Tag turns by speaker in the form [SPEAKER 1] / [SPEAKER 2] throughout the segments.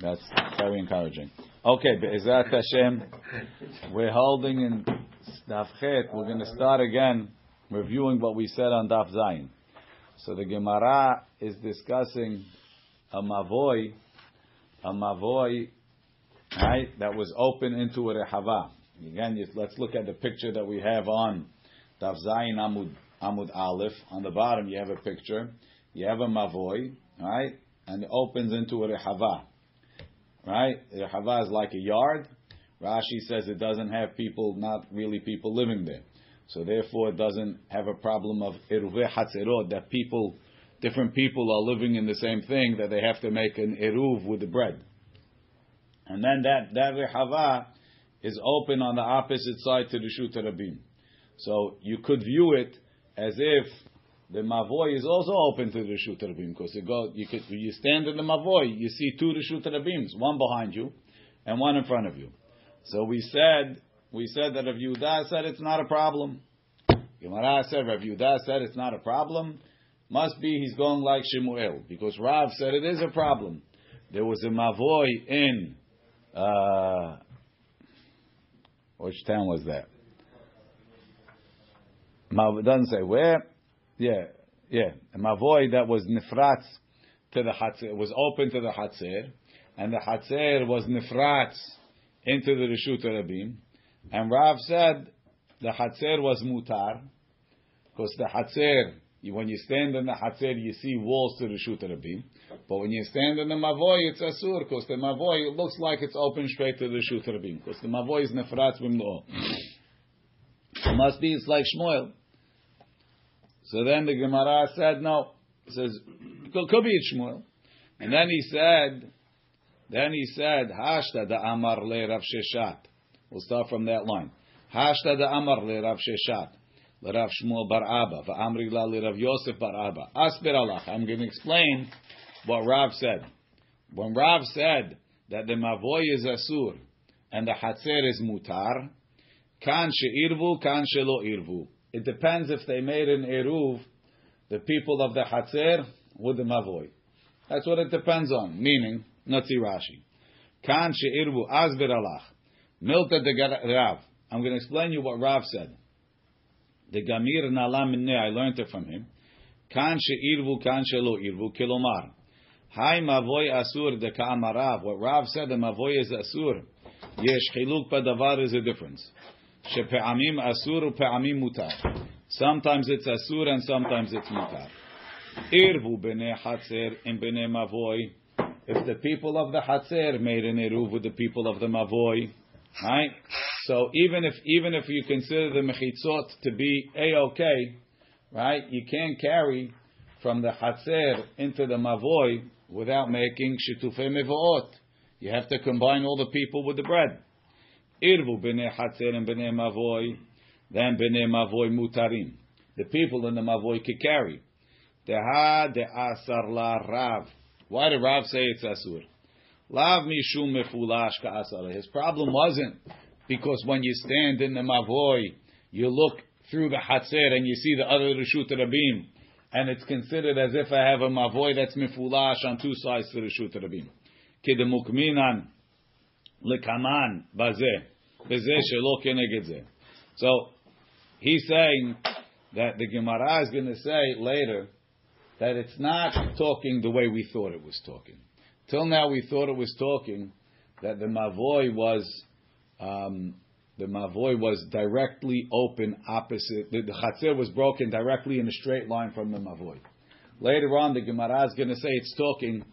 [SPEAKER 1] That's very encouraging. Okay, Be'ezrat Hashem, we're holding in Daf Chet. We're going to start again reviewing what we said on Daf Zayin. So the Gemara is discussing a mavoy, a mavoy, right, that was open into a rehava. Again, let's look at the picture that we have on Daf Zayin Amud, Amud Aleph. On the bottom, you have a picture. You have a mavoy, right, and it opens into a rehava. Right? Rehava is like a yard. Rashi says it doesn't have people, not really people living there. So therefore, it doesn't have a problem of eruve hatzerot that people, different people are living in the same thing that they have to make an eruv with the bread. And then that that rehava is open on the opposite side to the Shut Rabim. So you could view it as if the mavoy is also open to the Rishut Rabim because you go, you could, you stand in the mavoy, you see two Rishut Rabims, one behind you and one in front of you. So we said, we said that Rav Yehuda said it's not a problem. Gemara said Rav Yehuda said it's not a problem. Must be he's going like Shemuel because Rav said it is a problem. There was a mavoy in uh, which town was that? It doesn't say where. Yeah, yeah. A mavoy that was nifratz to the hatzir, was open to the hatzir, and the hatzir was nifratz into the reshut rabim. And Rav said the hatzir was mutar, because the hatzir, when you stand in the hatzir, you see walls to the reshut rabim. But when you stand in the mavoy, it's asur, because the mavoy it looks like it's open straight to the reshut rabim, because the mavoy is nifratz bimlo. It must be it's like Shmuel. So then the Gemara said, no. It says, could, be Shmuel. And then he said, then he said, Hashta da Amar le Rav Sheshat. We'll start from that line. Hashta da Amar le Rav Sheshat. Le Rav Shmuel bar Abba. Va'amri la le Rav Yosef bar Abba. Asbir Allah. I'm going to explain what Rav said. When Rav said that the Mavoy is Asur and the Hatzer is Mutar, kan she'irvu, kan she'lo irvu. It depends if they made an eruv, the people of the Hatzer with the Mavoy. That's what it depends on. Meaning, Natzi Rashi. Kan she'irvu azbir alach. Milta de Rav. I'm going to explain you what Rav said. The Gamir Nalam I learned it from him. Kan she'irvu, kan she'lo irvu, kilomar. Hai mavoy asur de ka'amarav. What Rav said, the mavoy is asur. Yesh chiluk padavar is a difference. Sometimes it's asur and sometimes it's mutar. Irvu b'nei hatzer and b'nei mavoy. If the people of the hatzer made an eruv with the people of the mavoy, right? So even if even if you consider the mechitzot to be a okay, right? You can't carry from the hatzer into the mavoy without making shitufei mevoot. You have to combine all the people with the bread. Irvu b'nei hatzer and b'nei mavoy, then b'nei mavoy mutarim. The people in the mavoi can carry. Deha de asar la rav. Why did Rav say it's asur? Lav mishum mefulash asar. His problem wasn't because when you stand in the mavoi, you look through the hatzer and you see the other reshut rabim, and it's considered as if I have a mavoi that's mefulash on two sides to reshut rabim. Kidemukminan lekaman bazeh bezeh shelo keneged So he's saying that the Gemara is going to say later that it's not talking the way we thought it was talking. Till now, we thought it was talking that the mavoy was um, the mavoy was directly open opposite. The, the chatzir was broken directly in a straight line from the mavoy. Later on, the Gemara is going to say it's talking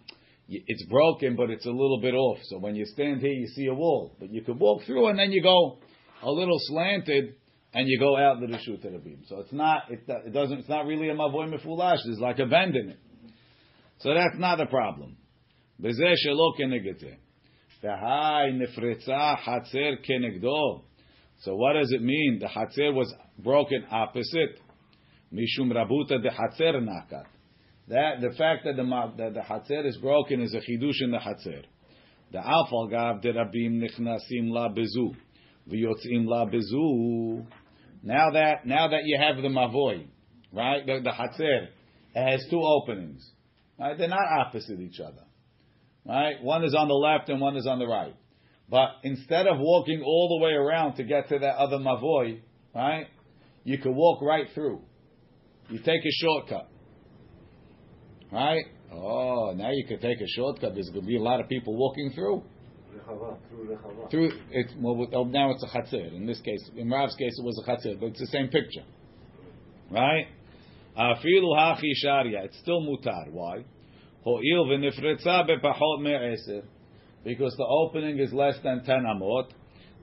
[SPEAKER 1] it's broken, but it's a little bit off. So when you stand here, you see a wall, but you can walk through, and then you go a little slanted, and you go out the reshut rabim. So it's not it, it, doesn't it's not really a mavoy mefulash. There's like a bend in it. So that's not a problem. Bezeh shelo kenegete. V'hai nefretza hatzer kenegdo. So what does it mean? The hatzer was broken opposite. Mishum rabuta de hatzer nakat. That the fact that the that the hatzer is broken is a chidush in the hatzer. The alfal gav de rabim nichnasim la bezu v'yotzim la bezu. Now that now that you have the mavoi, right? The, the hatzer has two openings. Right? They're not opposite each other. right? One is on the left and one is on the right. But instead of walking all the way around to get to that other mavoi, right? You could walk right through. You take a shortcut. Right? Oh, now you could take a shortcut. There's going to be a lot of people walking through. Through it, well, oh, now it's a chatzir. In this case, in Rav's case, it was a chatzir, but it's the same picture, right? Afilu hachi sharia. It's still mutar. Why? Ho'il v'nifretza bepachot me'eser. Because the opening is less than ten amot.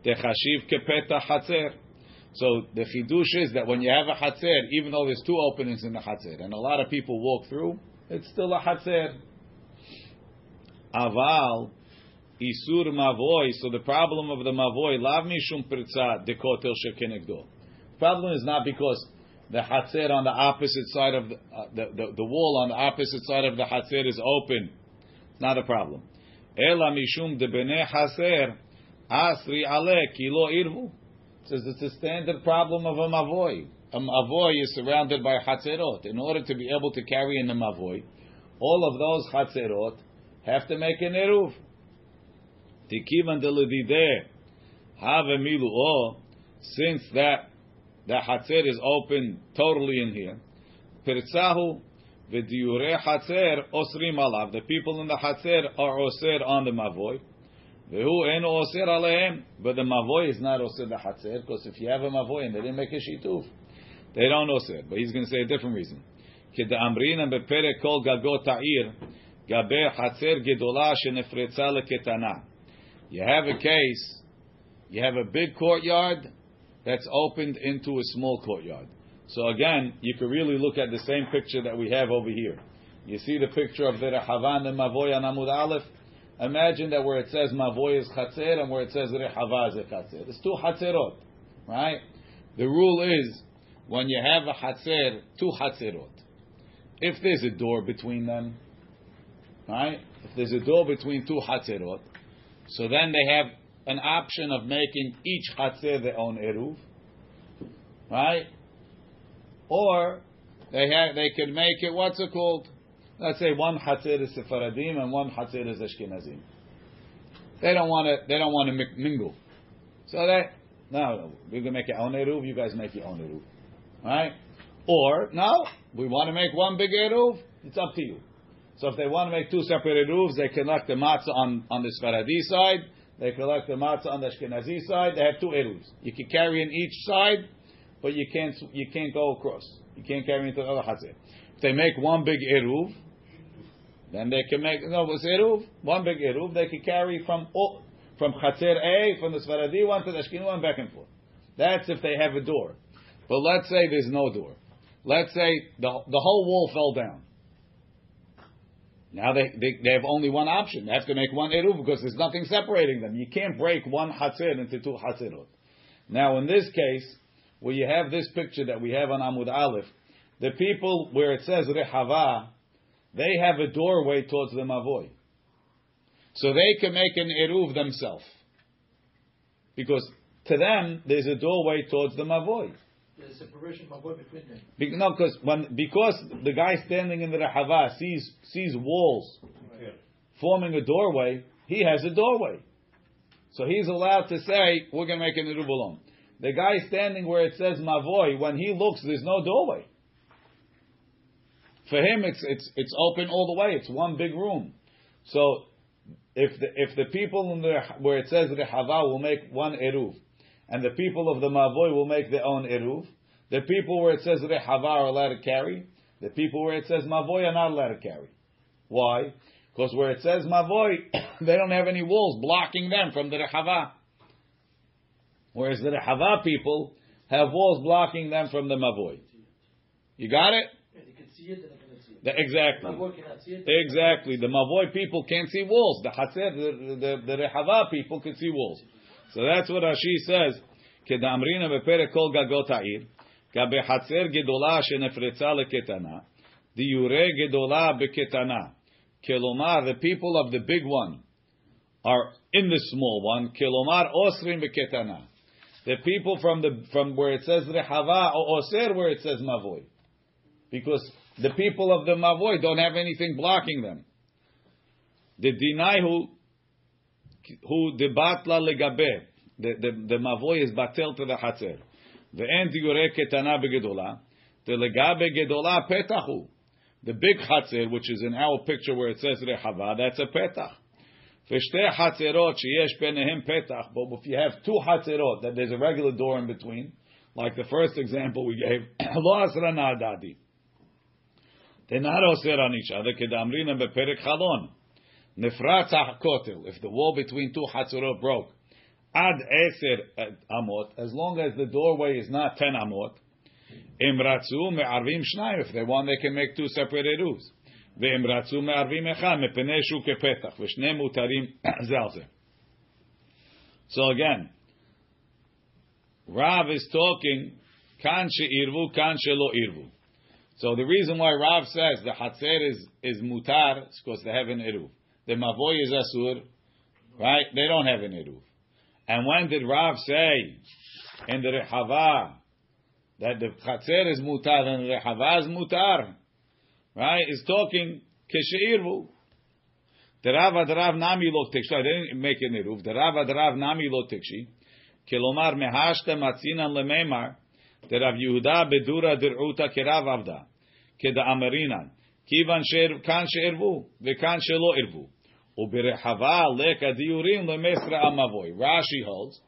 [SPEAKER 1] Techashiv kepeta chatzir. So the chidush is that when you have a chatzir, even though there's two openings in the chatzir, and a lot of people walk through, it's still a chatzir. Aval isur Mavoi, So the problem of the Mavoi, lav mishum pritza dekotel shekenegdo. Problem is not because the chatzir on the opposite side of the, uh, the, the, the wall on the opposite side of the chatzir is open. It's not a problem. Ela mishum de bene chaser asri ale kilo irvu. Says it's a standard problem of a mavoy. Um, a mavoy is surrounded by chatzerot. In order to be able to carry in the mavoy, all of those chatzerot have to make an eruv. Tikivan delidideh have milu o. Since that the hatzer is open totally in here, pirtzahu v'diure hatzer osrim alav. The people in the hatzer are osir on the mavoy. Vehu eno osir alehem. But the mavoy is not osir the hatzer because if you have a mavoy and they didn't make a shituf, they don't osir. But he's going to say a different reason. כדאמרינן בפרק כל גגות העיר, גבי חצר גדולה שנפרצה לקטנה. You have a case, you have a big courtyard that's opened into a small courtyard. So again, you can really look at the same picture that we have over here. You see the picture of the Rehavan and Mavoy on Amud Aleph? Imagine that where it says Mavoy is Chatzer and where it says Rehava is a Chatzer. It's two Chatzerot, right? The rule is, when you have a Chatzer, two Chatzerot, if there's a door between them, right? If there's a door between two chatzerot, so then they have an option of making each chatzer their own eruv, right? Or they have they can make it what's it called? Let's say one chatzer is Sephardim and one chatzer is Ashkenazim. They don't want to. They don't want to mingle. So that no, we're gonna make your own eruv. You guys make your own eruv, right? Or no, we want to make one big eruv. It's up to you. So if they want to make two separate eruvs, they collect the matzah on, on the Sfaradi side. They collect the matzah on the Ashkenazi side. They have two eruvs. You can carry in each side, but you can't you can't go across. You can't carry into the other chatzir. If they make one big eruv, then they can make no it's eruv one big eruv. They can carry from oh, from chatzir A from the Sfaradi one to the Ashkenazi one back and forth. That's if they have a door. But let's say there's no door. Let's say the, the whole wall fell down. Now they, they, they have only one option. They have to make one eruv because there's nothing separating them. You can't break one hatzir into two hatzirot. Now in this case, where you have this picture that we have on Amud Aleph, the people where it says rehava, they have a doorway towards the mavoy. So they can make an eruv themselves. Because to them, there's a doorway towards the mavoy.
[SPEAKER 2] There's separation between them.
[SPEAKER 1] Be, no, because when because the guy standing in the Rahava sees sees walls
[SPEAKER 2] Okay.
[SPEAKER 1] forming a doorway, he has a doorway. So he's allowed to say, we're going to make an Eruv The guy standing where it says Mavoy, when he looks, there's no doorway. For him, it's, it's, it's open all the way. It's one big room. So if the, if the people in the, where it says Rehava will make one Eruv, and the people of the Mavoy will make their own Eruv, the people where it says Rehava are allowed to carry, the people where it says Mavoy are not allowed to carry. Why? Because where it says Mavoy, they don't have any walls blocking them from the Rehava. Whereas the Rehava people have walls blocking them from the Mavoy. You got it?
[SPEAKER 2] Yeah, they can see it and they cannot see it.
[SPEAKER 1] The- exactly.
[SPEAKER 2] Mavor cannot see it.
[SPEAKER 1] Exactly. The Mavoy people can't see walls. The Hatzer, the, the, the Rehava people can see walls. So that's what Rashi says. כדאמרינא בפרק כל גגות העיר, גבי חצר גדולה שנפרצה לקטנה, דיורי גדולה בקטנה. כלומר, the people of the big one are in the small one. כלומר, אוסרים בקטנה. The people from the from where it says rehava or oser where it says mavoy, because the people of the mavoy don't have anything blocking them. The dinai who who debatla legabe. The the the mavoy is batel to the hatzer. Ve'en diure ketana begedola. The legabe gedola petachu. The big hatzer, which is in our picture where it says rehava, that's a petach. ושתי חצרות שיש ביניהם פתח, but if you have two חצרות, that there's a regular door in between, like the first example we gave, לא אסרה נעדדי. They're not אוסר on each other, כדאמרינם בפרק חלון. נפרץ הכותל, if the wall between two חצרות broke, עד עשר אמות, as long as the doorway is not ten אמות, אם רצו מערבים שניים, if they want they can make two separate eruvs. והם רצו מערבים אחד מפני שהוא כפתח, ושניהם מותרים זה על זה. So again, Rav is talking, kan she'irvu, kan she'lo irvu. So the reason why Rav says the Hatzer is, is mutar is because they have an eruv. The Mavoy is asur, right? They don't have an eruv. And when did Rav say in the Rehava that the Hatzer is mutar and the Rehava is mutar? right, is talking kesheirvu. The Rav the Rav Nami lo tikshi. I didn't make an eruv. The Rav the Rav Nami lo tikshi. Kelomar mehashta matzinan lememar. The Rav Yehuda bedura dir'uta kerav avda. Keda amarinan. Kivan sher kan sheirvu vekan shelo irvu. Uberehava leka diurin lemesra amavoy. Rashi holds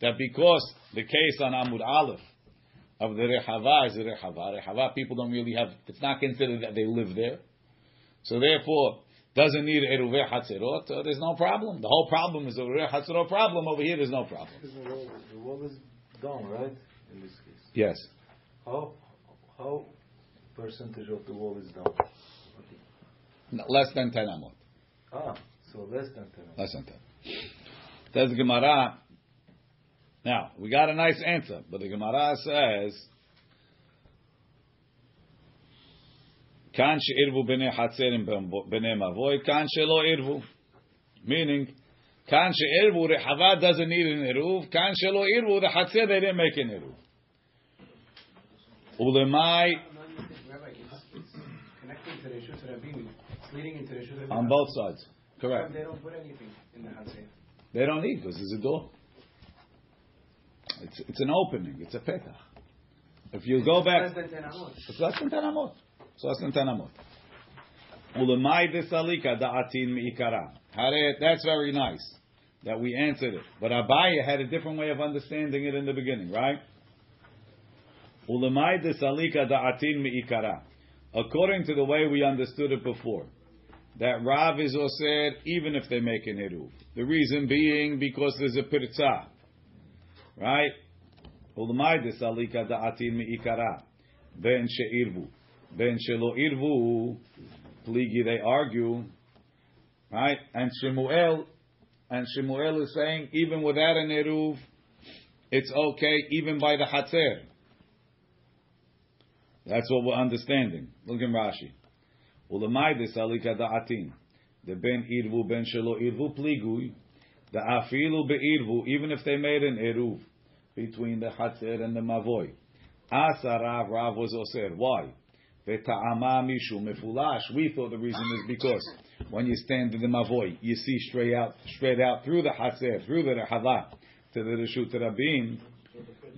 [SPEAKER 1] that because the case on Amud Aleph of the Rehava is Rehava. Rehava people don't really have, it's not considered that they live there. So therefore, doesn't need Eruveh Hatzerot, so there's no problem. The whole problem is a Eruveh Hatzerot problem. Over here, there's no problem.
[SPEAKER 3] The wall, is down, right? In this case.
[SPEAKER 1] Yes.
[SPEAKER 3] How how percentage of the wall is down?
[SPEAKER 1] No, Less than 10 amot.
[SPEAKER 3] Ah, so less than ten.
[SPEAKER 1] Less than 10. Says the Gemara. Now, we got a nice answer, but the Gemara says, Kan she'irvu b'nei hatzerim b'nei mavoy, kan she'lo irvu. Meaning, kan she'irvu, rehava doesn't need an eruv, kan she'lo irvu, the hatzer, they didn't make an eruv. Ulemai,
[SPEAKER 4] Rabbi, it's, it's connecting to the Reshut Rabim. It's leading into the
[SPEAKER 1] on both sides. Correct.
[SPEAKER 4] They don't put anything in the Hatzeh.
[SPEAKER 1] They don't need because there's a door. It's, it's an opening. It's a petach. If you go back,
[SPEAKER 4] Less than 10 amot.
[SPEAKER 1] it's less than ten amot. It's less than ten amot. Ulemai da'atin mi'ikara. That's very nice that we answered it. But Abaye had a different way of understanding it in the beginning, right? Ulemai desalika da'atin mi'ikara. According to the way we understood it before, that Rav is osir even if they make an eruv. The reason being because there's a pirtzah. Right? Ulmai desalika da'atin mi'ikara. Ben she'irvu. Ben she'lo irvu. Pligi, they argue. Right? And Shemuel, and Shemuel is saying, even without an eruv, it's okay, even by the hatzer. That's what we're understanding. Look in Rashi. Da'atin. The ben irvu, ben shelo irvu pligui. The afilu be'irvu, even if they made an eruv between the hatzer and the mavoy. Asa Rav, Rav was. Why? Ve'ta'ama mishu mefulash. We thought the reason is because when you stand in the mavoy, you see straight out, straight out through the hatzer, through the rehava, to the reshut rabim.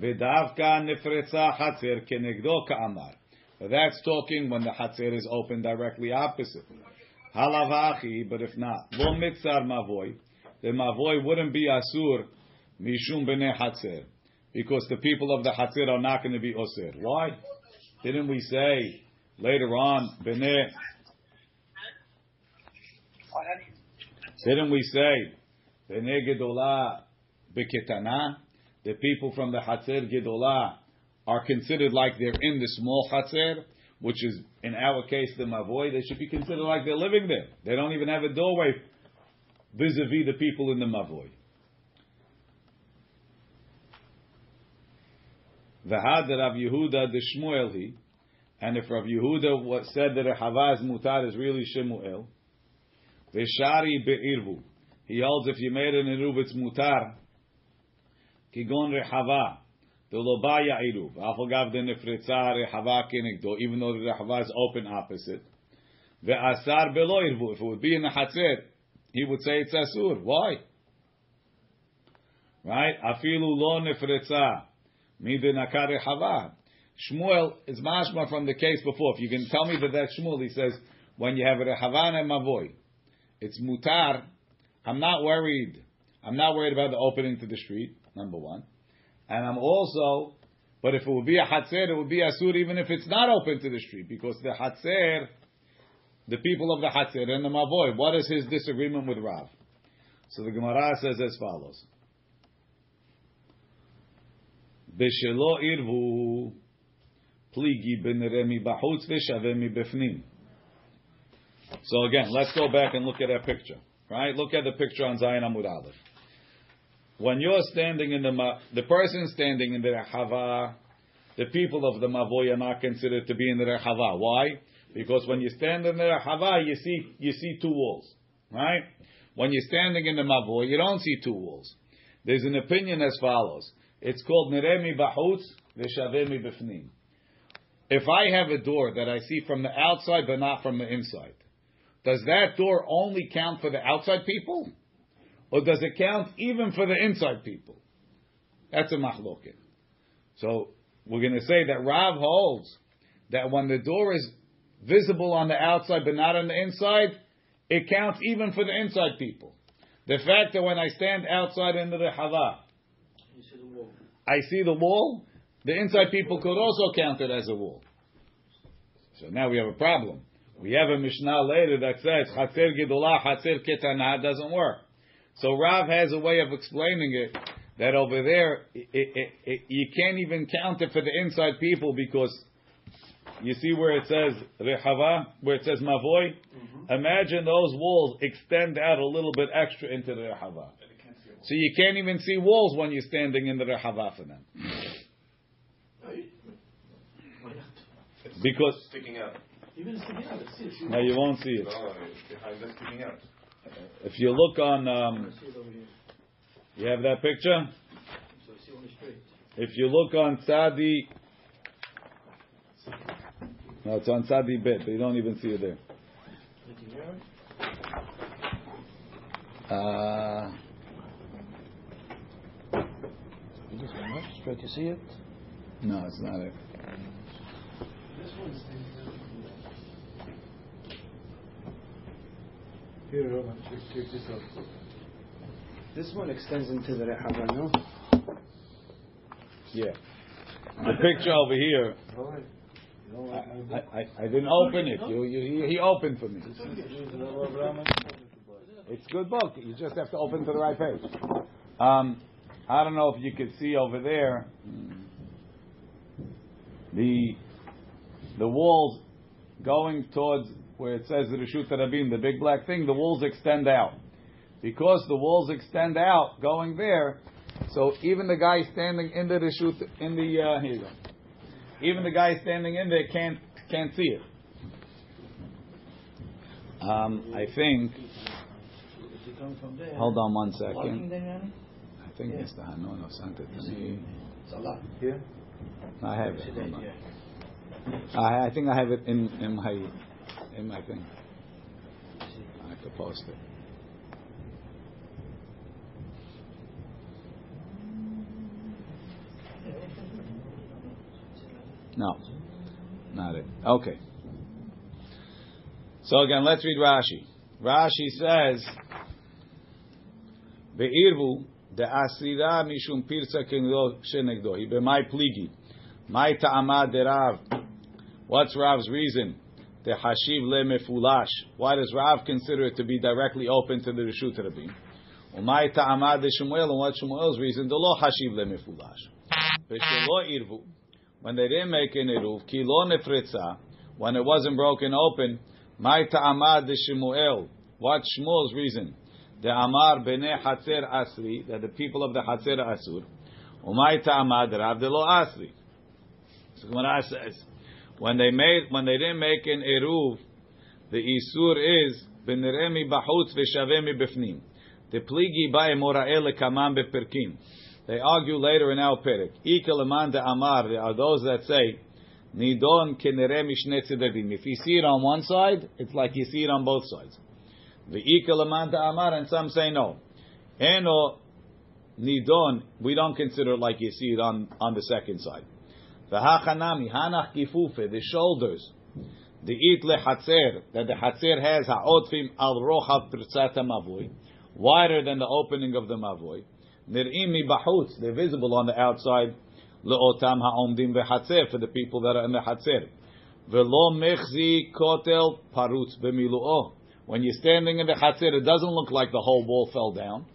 [SPEAKER 1] Ve'davka nefretza hatzer kenegdo ka'amar. That's talking when the hatzer is open directly opposite. Halavachi, but if not, lo mitzar mavoy, the mavoy wouldn't be asur mishum b'nei hatzer, because the people of the hatzer are not going to be osir. Why? Didn't we say later on b'nei? Didn't we say b'nei gedolah b'ketana? The people from the hatzer gedolah are considered like they're in the small hatzer, which is in our case the mavoy. They should be considered like they're living there. They don't even have a doorway vis-a-vis the people in the mavoi. mavoy. V'had Rav Yehuda the Shmuel he, and if Rav Yehuda said that a Havaz mutar is really Shemuel, v'shari be'irvu. He holds if you made an eruv it's mutar. Kigon rehava. Even though the rehava is open opposite. Ve'asar belo. If it would be in the hatzir, he would say it's asur. Why? Right? Afilu lo nefretza midinakar rechava. Shmuel is mashma from the case before. If you can tell me that that's Shmuel, he says when you have a rehavan and mavoy, it's mutar. I'm not worried. I'm not worried about the opening to the street. Number one, and I'm also. But if it would be a hatzer, it would be asur even if it's not open to the street because the hatzer, the people of the hatzer and the mavoy. What is his disagreement with Rav? So the Gemara says as follows. Irvu pligi bachutz v'shaveh mibefnim. So again, let's go back and look at that picture. Right? Look at the picture on Zayin Amud Aleph. When you're standing in the ma- the person standing in the rehava, the people of the mavoy are not considered to be in the rehava. Why? Because when you stand in the rehava, you see you see two walls. Right? When you're standing in the mavoy, you don't see two walls. There's an opinion as follows. It's called Neremi Bahutz Veshavemi Bifnim. If I have a door that I see from the outside but not from the inside, does that door only count for the outside people? Or does it count even for the inside people? That's a machloket. So we're going to say that Rav holds that when the door is visible on the outside but not on the inside, it counts even for the inside people. The fact that when I stand outside in the Hava,
[SPEAKER 2] You see the wall.
[SPEAKER 1] I see the wall, the inside people could also count it as a wall. So now we have a problem. We have a Mishnah later that says Hatzer Gedolah, Hatzer Ketana doesn't work. So Rav has a way of explaining it that over there it, it, it, you can't even count it for the inside people because you see where it says Rehava, where it says Mavoy. Mm-hmm. Imagine those walls extend out a little bit extra into the Rehava. So you can't even see walls when you're standing in the Rehava for them.
[SPEAKER 2] Why not?
[SPEAKER 1] Because
[SPEAKER 3] Sticking out.
[SPEAKER 2] Even sticking out, it's still.
[SPEAKER 1] no, you won't see it.
[SPEAKER 3] No, it's behind sticking out.
[SPEAKER 1] If you look on, um,
[SPEAKER 2] See it over here.
[SPEAKER 1] you have that picture.
[SPEAKER 2] So see only straight.
[SPEAKER 1] If you look on Sadi, no, it's on Sadi bit, but you don't even see it there.
[SPEAKER 2] Looking here.
[SPEAKER 1] Uh,
[SPEAKER 2] This one. Straight, you see it?
[SPEAKER 1] no, it's not it.
[SPEAKER 3] Here, Roman, check, check this out.
[SPEAKER 4] This one extends into the Rehava, no?
[SPEAKER 1] Yeah, the picture over here.
[SPEAKER 3] Roman, you know
[SPEAKER 1] I. I, I- I didn't open it. You, you, he- he opened for me. It's good book. You just have to open to the right page. Um, I don't know if you could see over there the the walls going towards where it says the Rishut Rabim, the big black thing. The walls extend out because the walls extend out going there. So even the guy standing in the Rishut in the uh, here you go. Even the guy standing in there can't can't see it. Um, I think.
[SPEAKER 2] If you come from there.
[SPEAKER 1] Hold on one second.
[SPEAKER 2] There,
[SPEAKER 1] I think
[SPEAKER 2] Yeah.
[SPEAKER 1] Mr. Hanono sent it to me.
[SPEAKER 2] It's a lot.
[SPEAKER 3] here?
[SPEAKER 1] I have it.
[SPEAKER 2] that,
[SPEAKER 1] Hold on.
[SPEAKER 2] yeah.
[SPEAKER 1] I, I think I have it in, in my in my thing. I could post it. No, not it. Okay. So again, let's read Rashi. Rashi says, "Ve'irvu de asira mishum pirza kenegdo shenegdo." He b'may pligi, my ta'ama derav. What's Rav's reason? The hashiv le mefulash. Why does Rav consider it to be directly open to the reshut rabim? Umay ta'ama de Shmuel, and what Shmuel's reason? The lo hashiv le mefulash. V'shelo irvu. When they didn't make an eruv, ki lo nefritza, when it wasn't broken open, my ta'amad de Shmuel. What Shmuel's reason? The Amar bene Hatzer Asri, that the people of the Hatzer Asur. Umay ta'amad Rav de lo Asri. So Gemara says, when they made, when they didn't make an eruv, the isur is beniremi bahutz v'shavemi bifnim. The pligi ba'e mora'el kamam beperkim. They argue later in our perek. De amar. There are those that say, nidon kenere mishne tzedadim. If you see it on one side, it's like you see it on both sides. The ikalamanta amar, and some say no. Eno nidon, we don't consider it like you see it on, on the second side. The hachanami, hanach kifufe, the shoulders. The it lehatzer, that the hatzer has ha'otfim al rochav pritzat mavoi, wider than the opening of the mavoi. Nir'im mi bahutz, they're visible on the outside. Le'otam ha'omdim ve'hatzer, for the people that are in the hatzer. Velo mechzi kotel parutz b'milu'o. When you're standing in the chatzir, it doesn't look like the whole wall fell down.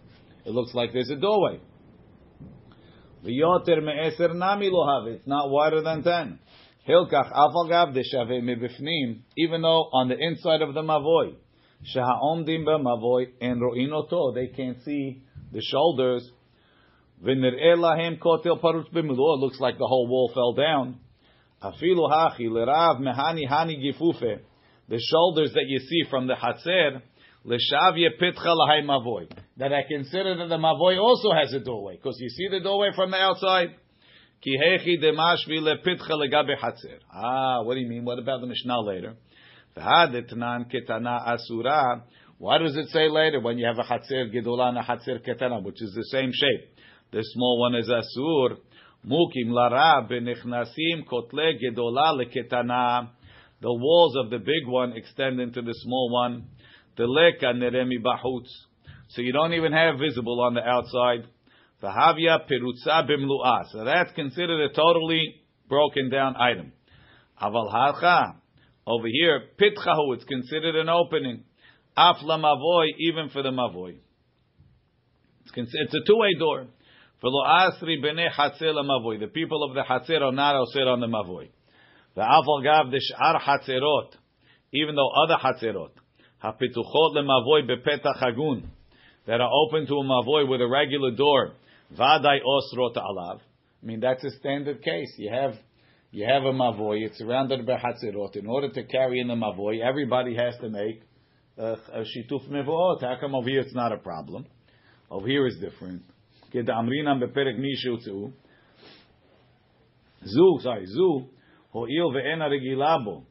[SPEAKER 1] It looks like there's a doorway. V'yoter me'eser nami lo It's not wider than ten. Hilkach deshave mebifnim. Even though on the inside of the mavoy, sheha'omdim and ro'inoto, they can't see the shoulders. V'nir'eh lahem kotel parutz looks like the whole wall fell down. Afilu hachi mehani hani gifufe. The shoulders that you see from the hatzer, That I consider that the mavoy also has a doorway because you see the doorway from the outside. Ah, what do you mean? What about the Mishnah later? Why does it say later when you have a hatzer gedola and a hatzer ketana, which is the same shape? The small one is asur. Mukim benichnasim kotle gedola. The walls of the big one extend into the small one. Teleka neremi bahutz. So you don't even have visible on the outside. Fahavya perutza bimlu'a. So that's considered a totally broken down item. Aval halcha. Over here, pitchahu, it's considered an opening. Afla mavoy, even for the mavoy. It's, it's a two-way door. The people of the Hatzer are not osir on the Mavoy. The Afal Gav the Sh'ar Hatzerot, even though other Hatzerot, Hapituchot lemavoy bepetach hagun, that are open to a Mavoy with a regular door, Vadai Osrot alav. I mean, that's a standard case. You have you have a mavoy. It's surrounded by hatzirot. In order to carry in the mavoy, everybody has to make a, a shituf mevoot. How come over here it's not a problem? Over here is different. כדאמרינם בפרק מי שהוצאו. זו, sorry, זו, הואיל ואין הרגילה בו,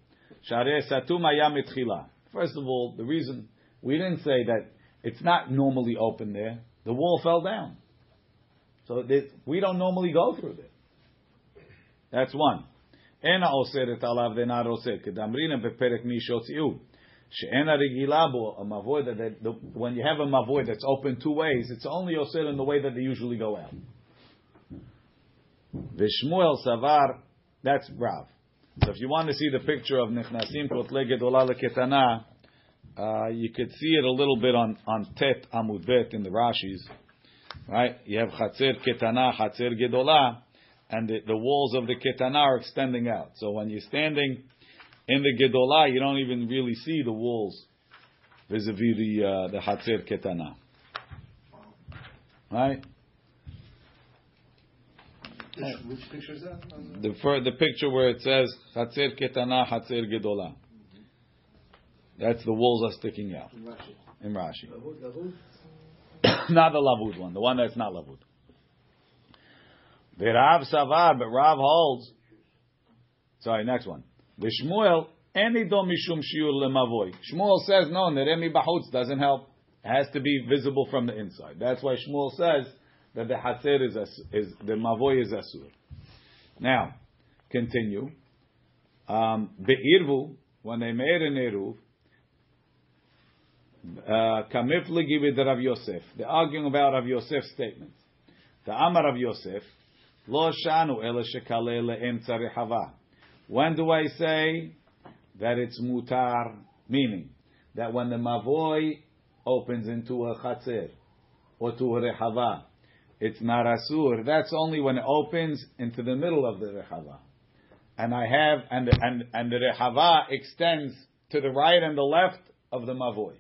[SPEAKER 1] שהרי סתום היה מתחילה. First of all, the reason, we didn't say that it's not normally open there. The wall fell down. So we don't normally go through there. That's one. אין האוסרת עליו דנא רוצה, כדאמרינם בפרק מי שהוציאו. She'ena regilabo, a mavoid that, the, when you have a mavoid that's open two ways, it's only osir in the way that they usually go out. Vishmuel savar, that's Rav. So if you want to see the picture of Nechnasim Kotle Gedolah Leketana, uh, you could see it a little bit on, on Tet Amud Bet in the Rashis. Right? You have Chatzer Ketana, Chatzer Gedolah, and the, the walls of the Ketana are extending out. So when you're standing in the Gedolah, you don't even really see the walls vis-a-vis the uh, the Ketana. Right?
[SPEAKER 3] Which picture is that?
[SPEAKER 1] Um, the fir- the picture where it says Hatzer Ketana, Hatzer Gedolah. Mm-hmm. That's the walls are sticking out in Rashi. In Rashi. not the lavud one, the one that's not lavud. The Rav Savar, but Rav holds. Sorry, next one. The Shmuel, any do mishum shiur lemavoy. Shmuel says no, neremi bahutz doesn't help. It has to be visible from the inside. That's why Shmuel says that the hatzer is, is the mavoy is asur. Now, continue. Um, be'irvu, when they made an eruv, uh, kamifligi with Rav Yosef. They're arguing about Rav Yosef's statement. The Amar Rav Yosef, lo shanu ele shekale le'emtza. When do I say that it's mutar? Meaning that when the mavoy opens into a chatzir or to a rehava, it's not asur. That's only when it opens into the middle of the rehava. And I have and the, and and the rehava extends to the right and the left of the mavoi.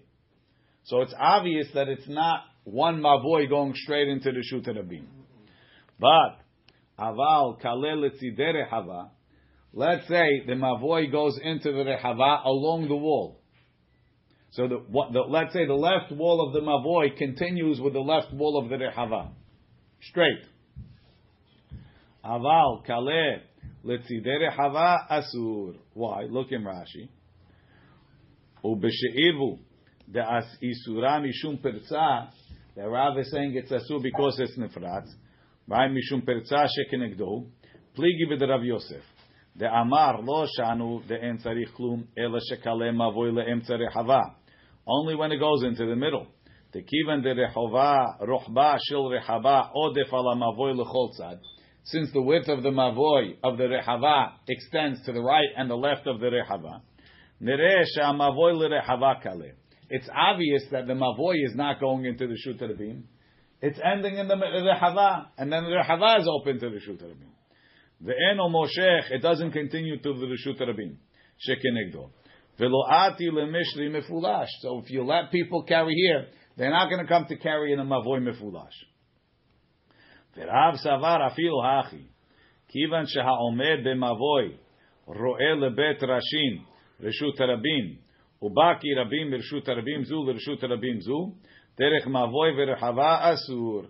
[SPEAKER 1] So it's obvious that it's not one mavoi going straight into the shut rabim. But aval kalel rehava Let's say the mavoi goes into the rehava along the wall. So the, what, the, let's say the left wall of the mavoi continues with the left wall of the rehava, straight. Aval kale letzide rehava asur. Why? Look in Rashi. Ubeshe'ivu the as isura mishum perza. The Rav is saying it's asur because it's nefratz. Right? Mishum perza shekenegdo. Pligi with Rav Yosef. The amar lo shanu the en tzarich klum ela shekale mavoy leemtza rehava. Only when it goes into the middle. The kivan de rehova rohba shil rehava odef ala mavoy. Since the width of the mavoy of the rehava extends to the right and the left of the rehava, mavoy lerehava kale. It's obvious that the mavoy is not going into the shut beam. It's ending in the rehava, and then the rehava is open to the shut beam. The eno moshech, it doesn't continue to the reshut rabim. Shekenegdo. Veloati lemishri mefulash. So if you let people carry here, they're not going to come to carry in a mavoy mefulash. Verav savar afil hachi. Kivan sheha'omed b'mavoy ro'e lebet rashin reshut rabim. Ubaki rabim reshut rabim zu reshut rabim zu. Derech mavoy verechava asur.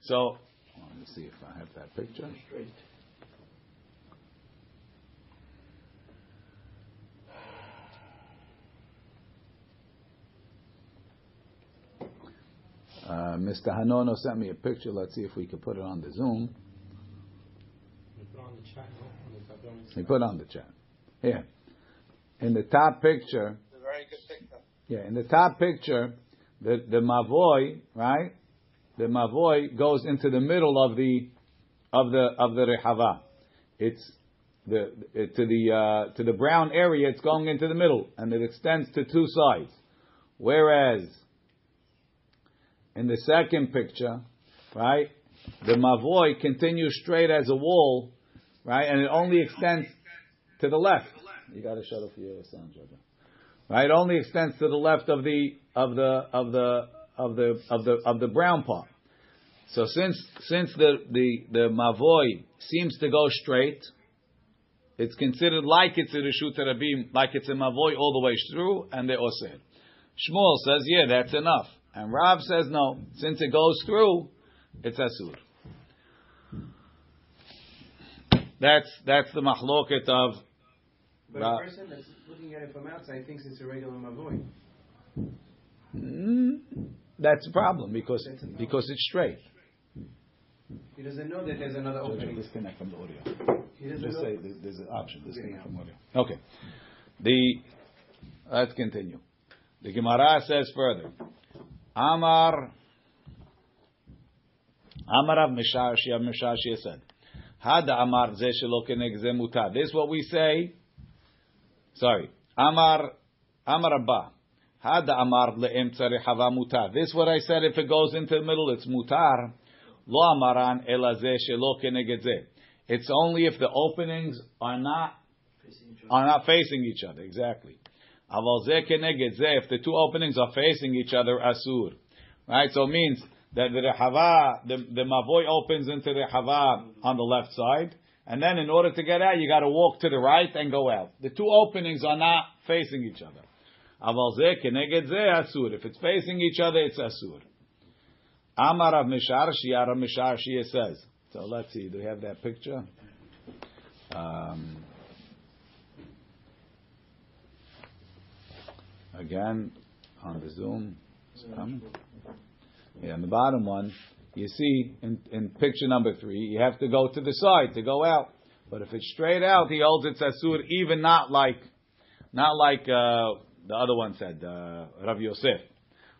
[SPEAKER 1] So, let me see if I have that picture. Uh, Mr. Hanono sent me a picture. Let's see if we can put it on the Zoom. He put on the chat. Here. In the top picture.
[SPEAKER 5] It's a very good picture.
[SPEAKER 1] Yeah, in the top picture, the, the Mavoy, right? The Mavoy goes into the middle of the of the of the Rehava. It's the it, to the uh, to the brown area. It's going into the middle, and it extends to two sides. Whereas in the second picture, right, the mavoy continues straight as a wall, right, and it only extends to the left. You got to shut off your sound, Jojo. Right, it only extends to the left of the of the of the of the of the of the brown part. So since since the the the mavoy seems to go straight, it's considered like it's a reshut rabim, like it's a mavoy all the way through, and they osir. Shmuel says, yeah, that's enough. And Rav says no. Since it goes through, it's asur. That's that's the machloket of.
[SPEAKER 4] But
[SPEAKER 1] Ra-
[SPEAKER 4] a person that's looking at it from outside thinks it's a regular mavoy.
[SPEAKER 1] Mm, that's a problem because because it's straight.
[SPEAKER 4] He doesn't know that there's another opening.
[SPEAKER 1] Disconnect from the audio.
[SPEAKER 4] He doesn't
[SPEAKER 1] Just
[SPEAKER 4] know.
[SPEAKER 1] say there's an option. Disconnect from audio. Okay. The let's continue. The Gemara says further. Amar Amar Rav Mishashi Rav Mishashi said, Had Amar ze shelo keneg ze mutar. This is what we say. Sorry. Amar Amar Abba. Had Amar le'emtza rehava mutar. This is what I said. If it goes into the middle, it's mutar. Lo amaran ela ze shelo keneg ze. It's only if the openings are not are not facing each other. Exactly. Aval ze keneged ze. If the two openings are facing each other, asur. Right. So it means that the rehava, the, the mavoy opens into the rehava on the left side, and then in order to get out, you got to walk to the right and go out. The two openings are not facing each other. Aval ze keneged ze asur. If it's facing each other, it's asur. Amar Rav Misharshi, Rav Misharshi says. So let's see. Do we have that picture? Um, again on the Zoom. Yeah, in the bottom one, you see in, in picture number three, you have to go to the side to go out. But if it's straight out, he holds it asur, even not like, not like uh, the other one said, uh, Rav Yosef.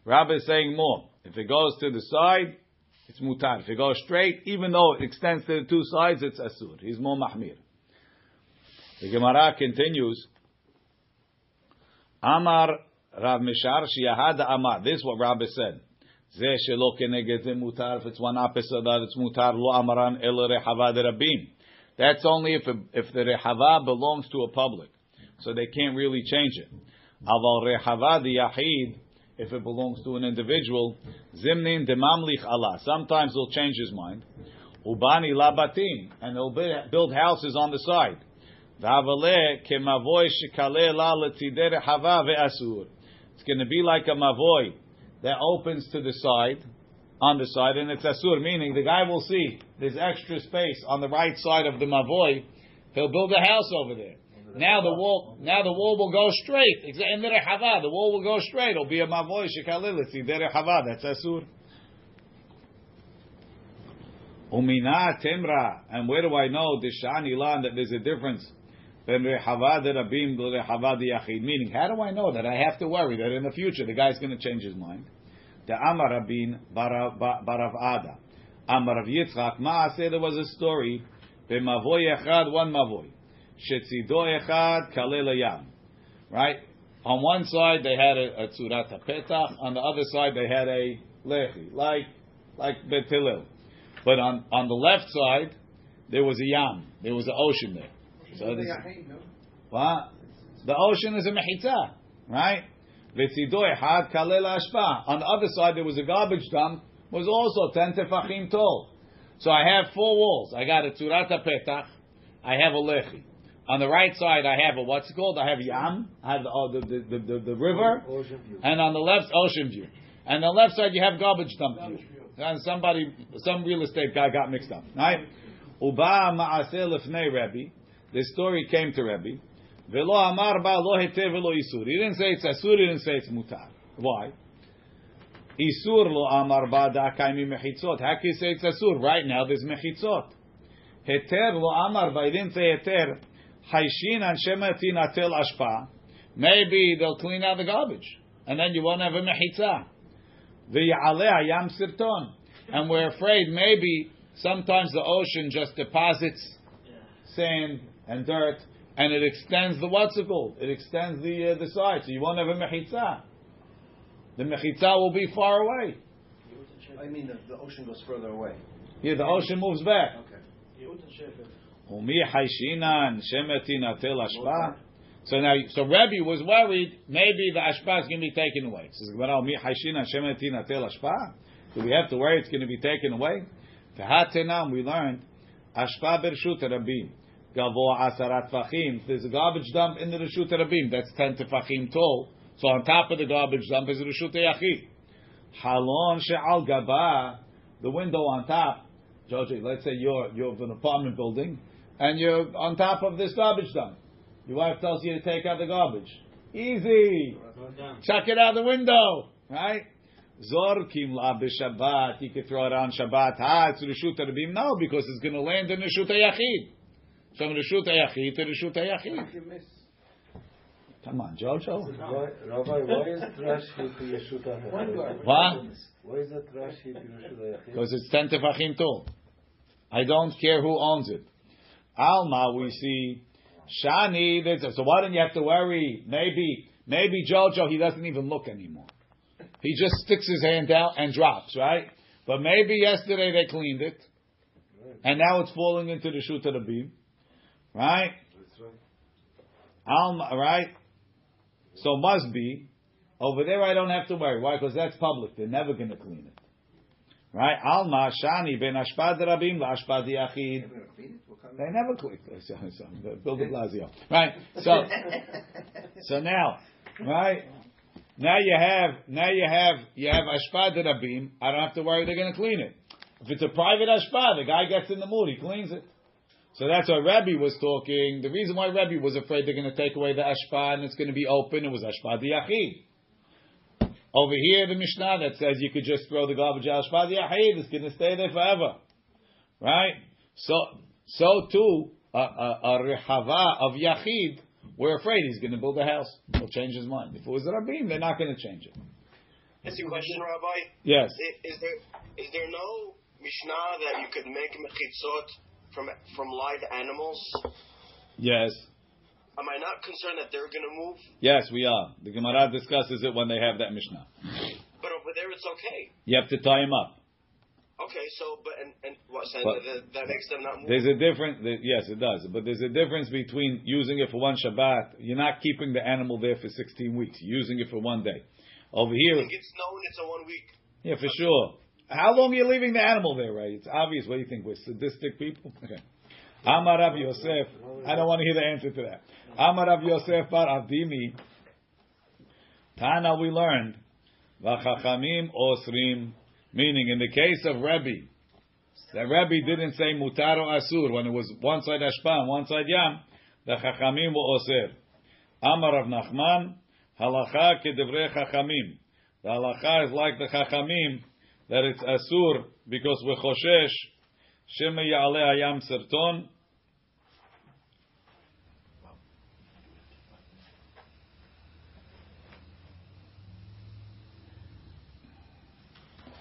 [SPEAKER 1] Rabbi is saying more. If it goes to the side, it's mutar. If it goes straight, even though it extends to the two sides, it's asur. He's more mahmir. The Gemara continues. Amar Rav Mishar Shiyahad Amar. This is what Rabbi said. Ze shelo keneged mutar. If it's one opposite that, it's mutar. Lo amaran el rehava de rabim. That's only if if the rehava belongs to a public, so they can't really change it. Aval rehava de yachid. If it belongs to an individual, zimnin demamlich Allah. Sometimes he'll change his mind. Ubani labatim, and he'll build houses on the side. It's going to be like a mavoy that opens to the side, on the side, and it's asur, meaning the guy will see there's extra space on the right side of the mavoy. He'll build a house over there. now the wall, now the wall will go straight. The the wall will go straight. It'll be a mavoy shekalil. It's rehava. That's asur. Umina temra. And where do I know the shani lan that there's a difference? Ben rehava de rabim to rehava yachid. Meaning, how do I know that I have to worry that in the future the guy's going to change his mind? The Amar Rabin Barav Ada. Amar Rav Yitzchak. Maaseh there was a story. Echad, one mavoy. Shetzido echad kalel. Right? On one side they had a, a tzurat petach. On the other side they had a lechi, like like betilil. But on on the left side there was a yam. There was an ocean there. So this, what? The ocean is a mechitza, right? V'tzido echad kalel ashpa. On the other side there was a garbage dump. Was also ten tefachim tall. So I have four walls. I got a tzurat petach. I have a lechi. On the right side, I have a what's it called? I have yam. I have the, oh, the, the, the, the, river. And on the left, ocean view. And on the left side, you have garbage dump view. And somebody, some real estate guy got mixed up. Right? Uba ma'aseh lefnei Rebbe. This story came to Rebbe. Velo amar ba lo heter velo isur. He didn't say it's asur. He didn't say it's mutar. Why? Isur lo amar ba da'kai mi mechitzot. How can you say it's asur? Right now, there's mechitzot. Heter lo amar ba. He didn't say heter. Haishin an shematin atel ashpa. Maybe they'll clean out the garbage, and then you won't have a mechitza. V'yaleh ayam sirton, and we're afraid maybe sometimes the ocean just deposits sand and dirt, and it extends the what's it called? It extends the uh, the side, so you won't have a mechitza. The mechitza will be far away.
[SPEAKER 2] I mean, the, the ocean goes further away.
[SPEAKER 1] Yeah, the ocean moves back.
[SPEAKER 2] Okay.
[SPEAKER 1] Umi haishinan shemetin atel ashpa. So now, so Rebbe was worried maybe the ashpa is going to be taken away. Says Gemara, Umi haishinan shemetin atel ashpa. Do we have to worry it's going to be taken away? V'hatenam, we learned ashpa bershut rabim. Gavo asarat tefachim. There's a garbage dump in the reshut rabim. That's ten tefachim tall. So on top of the garbage dump is reshut yachid. Halon she'al gaba. The window on top. Joji, let's say you're you're an apartment building and you're on top of this garbage dump. Your wife tells you to take out the garbage. Easy. Chuck it out the window. Right? Zorkim la b'Shabbat. You could throw it on Shabbat. Ah, it's Rishut Rabim. No, because it's going to land in Rishut Yachid. From Rishut Yachid to Rishut Yachid. Come on, Jojo.
[SPEAKER 3] Why, Rabbi, why is Rashi to Yeshuta Yachid?
[SPEAKER 1] What?
[SPEAKER 3] Why is that Rashi to Yeshuta Yachid?
[SPEAKER 1] Because it's ten tefachim tall. I don't care who owns it. Alma, we see Shani. there's So why don't you have to worry? Maybe, maybe Jojo, he doesn't even look anymore. He just sticks his hand out and drops, right? But maybe yesterday they cleaned it, and now it's falling into the shoot of the beam, right? Alma, right? So must be over there. I don't have to worry. Why? Because that's public. They're never going to clean it, right? Alma shani ben ashpad rabim laashpad yachid. They never clean. So, Bill de Blasio, right? So, so now, right? Now you have now you have you have ashpad rabim. I don't have to worry. They're going to clean it. If it's a private ashpad, the guy gets in the mood. He cleans it. So that's why Rabbi was talking. The reason why Rabbi was afraid they're going to take away the ashpa and it's going to be open, it was ashpa diyachid. Over here, the Mishnah that says you could just throw the garbage out ashpa diyachid, it's going to stay there forever, right? So, so too, a, a, a rehava of yachid, we're afraid he's going to build a house. He'll change his mind. If it was Rabim, they're not going to change it.
[SPEAKER 5] That's a question, Rabbi.
[SPEAKER 1] Yes.
[SPEAKER 5] I- Is there is there no mishnah that you could make mechitzot from from live animals?
[SPEAKER 1] Yes.
[SPEAKER 5] Am I not concerned that they're going to move?
[SPEAKER 1] Yes, we are. The Gemara discusses it when they have that Mishnah.
[SPEAKER 5] But over there, it's okay.
[SPEAKER 1] You have to tie him up.
[SPEAKER 5] Okay, so but and and what so
[SPEAKER 1] But-
[SPEAKER 5] that, that makes them not move?
[SPEAKER 1] There's a difference. Yes, it does. But there's a difference between using it for one Shabbat. You're not keeping the animal there for 16 weeks. You're using it for one day. Over
[SPEAKER 5] I
[SPEAKER 1] here,
[SPEAKER 5] think it's known it's a one week.
[SPEAKER 1] yeah, for sure. How long are you leaving the animal there, right? It's obvious. What do you think? We're sadistic people. Okay. Amar Rav Yosef. I don't want to hear the answer to that. Amar Rav Yosef bar Avdimi. Tana, we learned. V'chachamim osrim. Meaning, in the case of Rebbe, the Rebbe didn't say mutar or asur when it was one side ashpa and one side yam. the Chachamim will oser. Amar Rav Nachman, halacha kedevrei Chachamim. The halacha is like the Chachamim, that it's asur because we choshesh shema ya'ale hayam serton.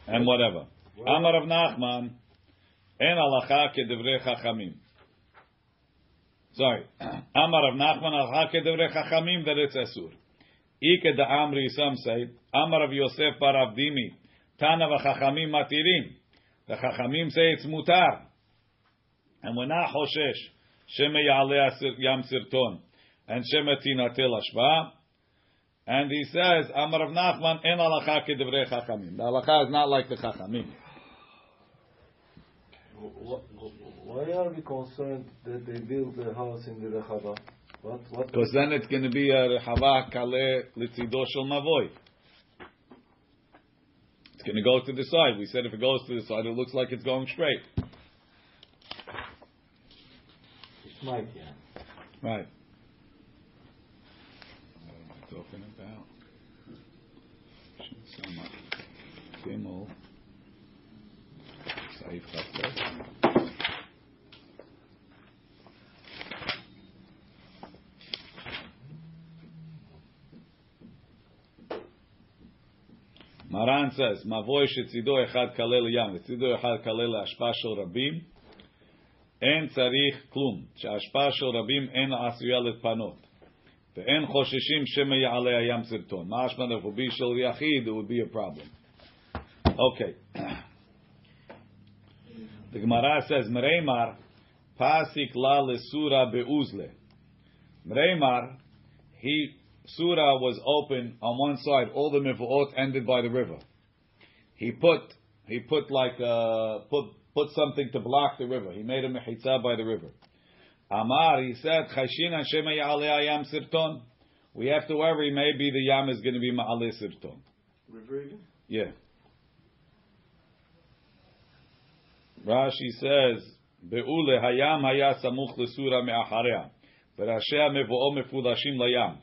[SPEAKER 1] And whatever. Amar Rav Nachman, en halacha kedevrei Chachamim. Sorry. Amar Rav Nachman halacha kedevrei Chachamim that it's asur. Ike da Amri, some say, Amar Rav Yosef bar Avdimi, Tana v'chachamim matirim. The chachamim say it's mutar. And we're not hoshesh. Shema ya'aleh yam sirton. And shema tinatel ashpa. And he says, Amar Rav Nachman, en halacha chachamim. The halacha is not like the chachamim.
[SPEAKER 3] Why are we concerned that they build the house in the Rechava?
[SPEAKER 1] Because then it's going to be a rechava kale litzido shel mavoi. It's going to go to the side. We said if it goes to the side, it looks like it's going straight.
[SPEAKER 3] It's yeah.
[SPEAKER 1] Right. What am I talking about? Shema Gimel. Saif Maran says, Mavoy שצידו אחד כלל לים וצידו אחד כלל להשפעה של רבים, אין צריך כלום, שההשפעה של רבים אין עשויה להתפנות. ואין חוששים שמא יעלה הים סרטון. משמע if it would be של יחיד, it would be a problem. Okay. The Gemara says, Mreimar, pasik la lesura beuzle. Mreimar, he, surah was open on one side, all the mivuot ended by the river. He put, he put like, uh, put, put something to block the river. He made a mechitza by the river. Amar, he said, Chashin Hashem yam sirton. We have to worry, maybe the yam is going to be ma'aleh sirton.
[SPEAKER 2] River again?
[SPEAKER 1] Yeah. Rashi says, Be'ule hayam haya samuch lesura me'acharea. Verashea mevo'o mefulashim layam.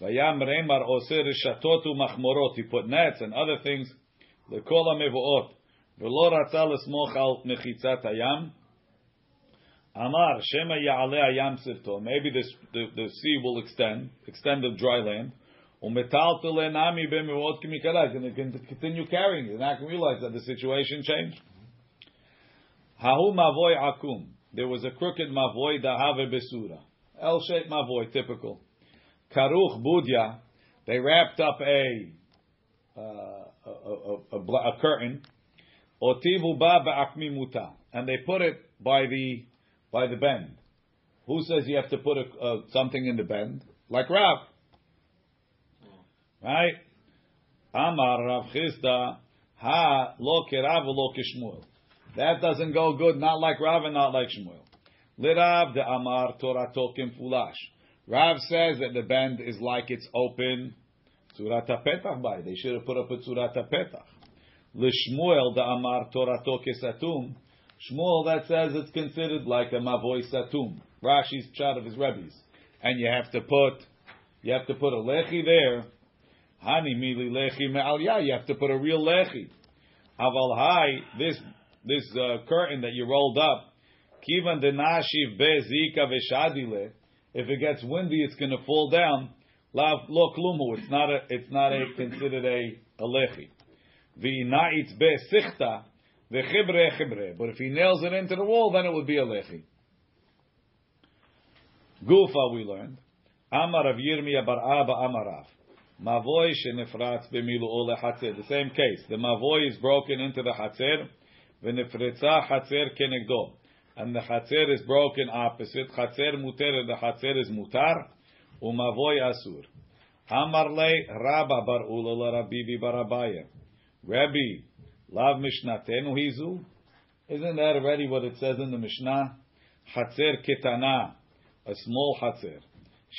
[SPEAKER 1] Vayam reimar oser reshatot u'machmorot. He put nets and other things. Lekol mevo'ot. V'lo ratza lesmoch al mechitzat hayam. Amar, Shema ya'ale hayam sirto. Maybe this, the, the sea will extend, extend the dry land. Umetal nami b'mevo'ot kimikala. And going can continue carrying it. And I can realize that the situation changed. Hahu mavoy akum. There was a crooked mavoy dahave besura. L-shaped mavoy, typical. Karuch budya. They wrapped up a uh, a, a, a, a, curtain. Otivu ba ba'akmi muta. And they put it by the by the bend. Who says you have to put a, something in the bend? Like Rav. Right? Amar Rav Chisda. Ha lo kerav lo kishmuel. That doesn't go good, not like Rav and not like Shmuel. Lirav de Amar Torah Tokim Fulash. Rav says that the bend is like it's open. Surat Petach by. They should have put up a Surat Petach. Lishmuel de Amar Torah Toke Satum. Shmuel that says it's considered like a Mavoy Satum. Rashi's shot of his Rebbe's. And you have to put, you have to put a lechi there. Hani mili lechi me'al You have to put a real lechi. Aval hai, this this uh, curtain that you rolled up, kivan denashiv bezika veshadile. If it gets windy, it's going to fall down. It's not a. It's not a considered a a lechi. But if he nails it into the wall, then it would be a lechi. Gufa, we learned. Yirmiya bar Abba Amarav. Mavoy ole hatzer. The same case. The mavoy is broken into the hatzer. Hatzer. And the hatzer is broken opposite. Hatzer muter, the hatzer is mutar. Umavoy asur. Amar le Rabba bar Ula Rabbi bar Abaye. Rabbi, lav mishnatenu hizu. Isn't that already what it says in the Mishnah? Hatzer ketana, a small hatzer.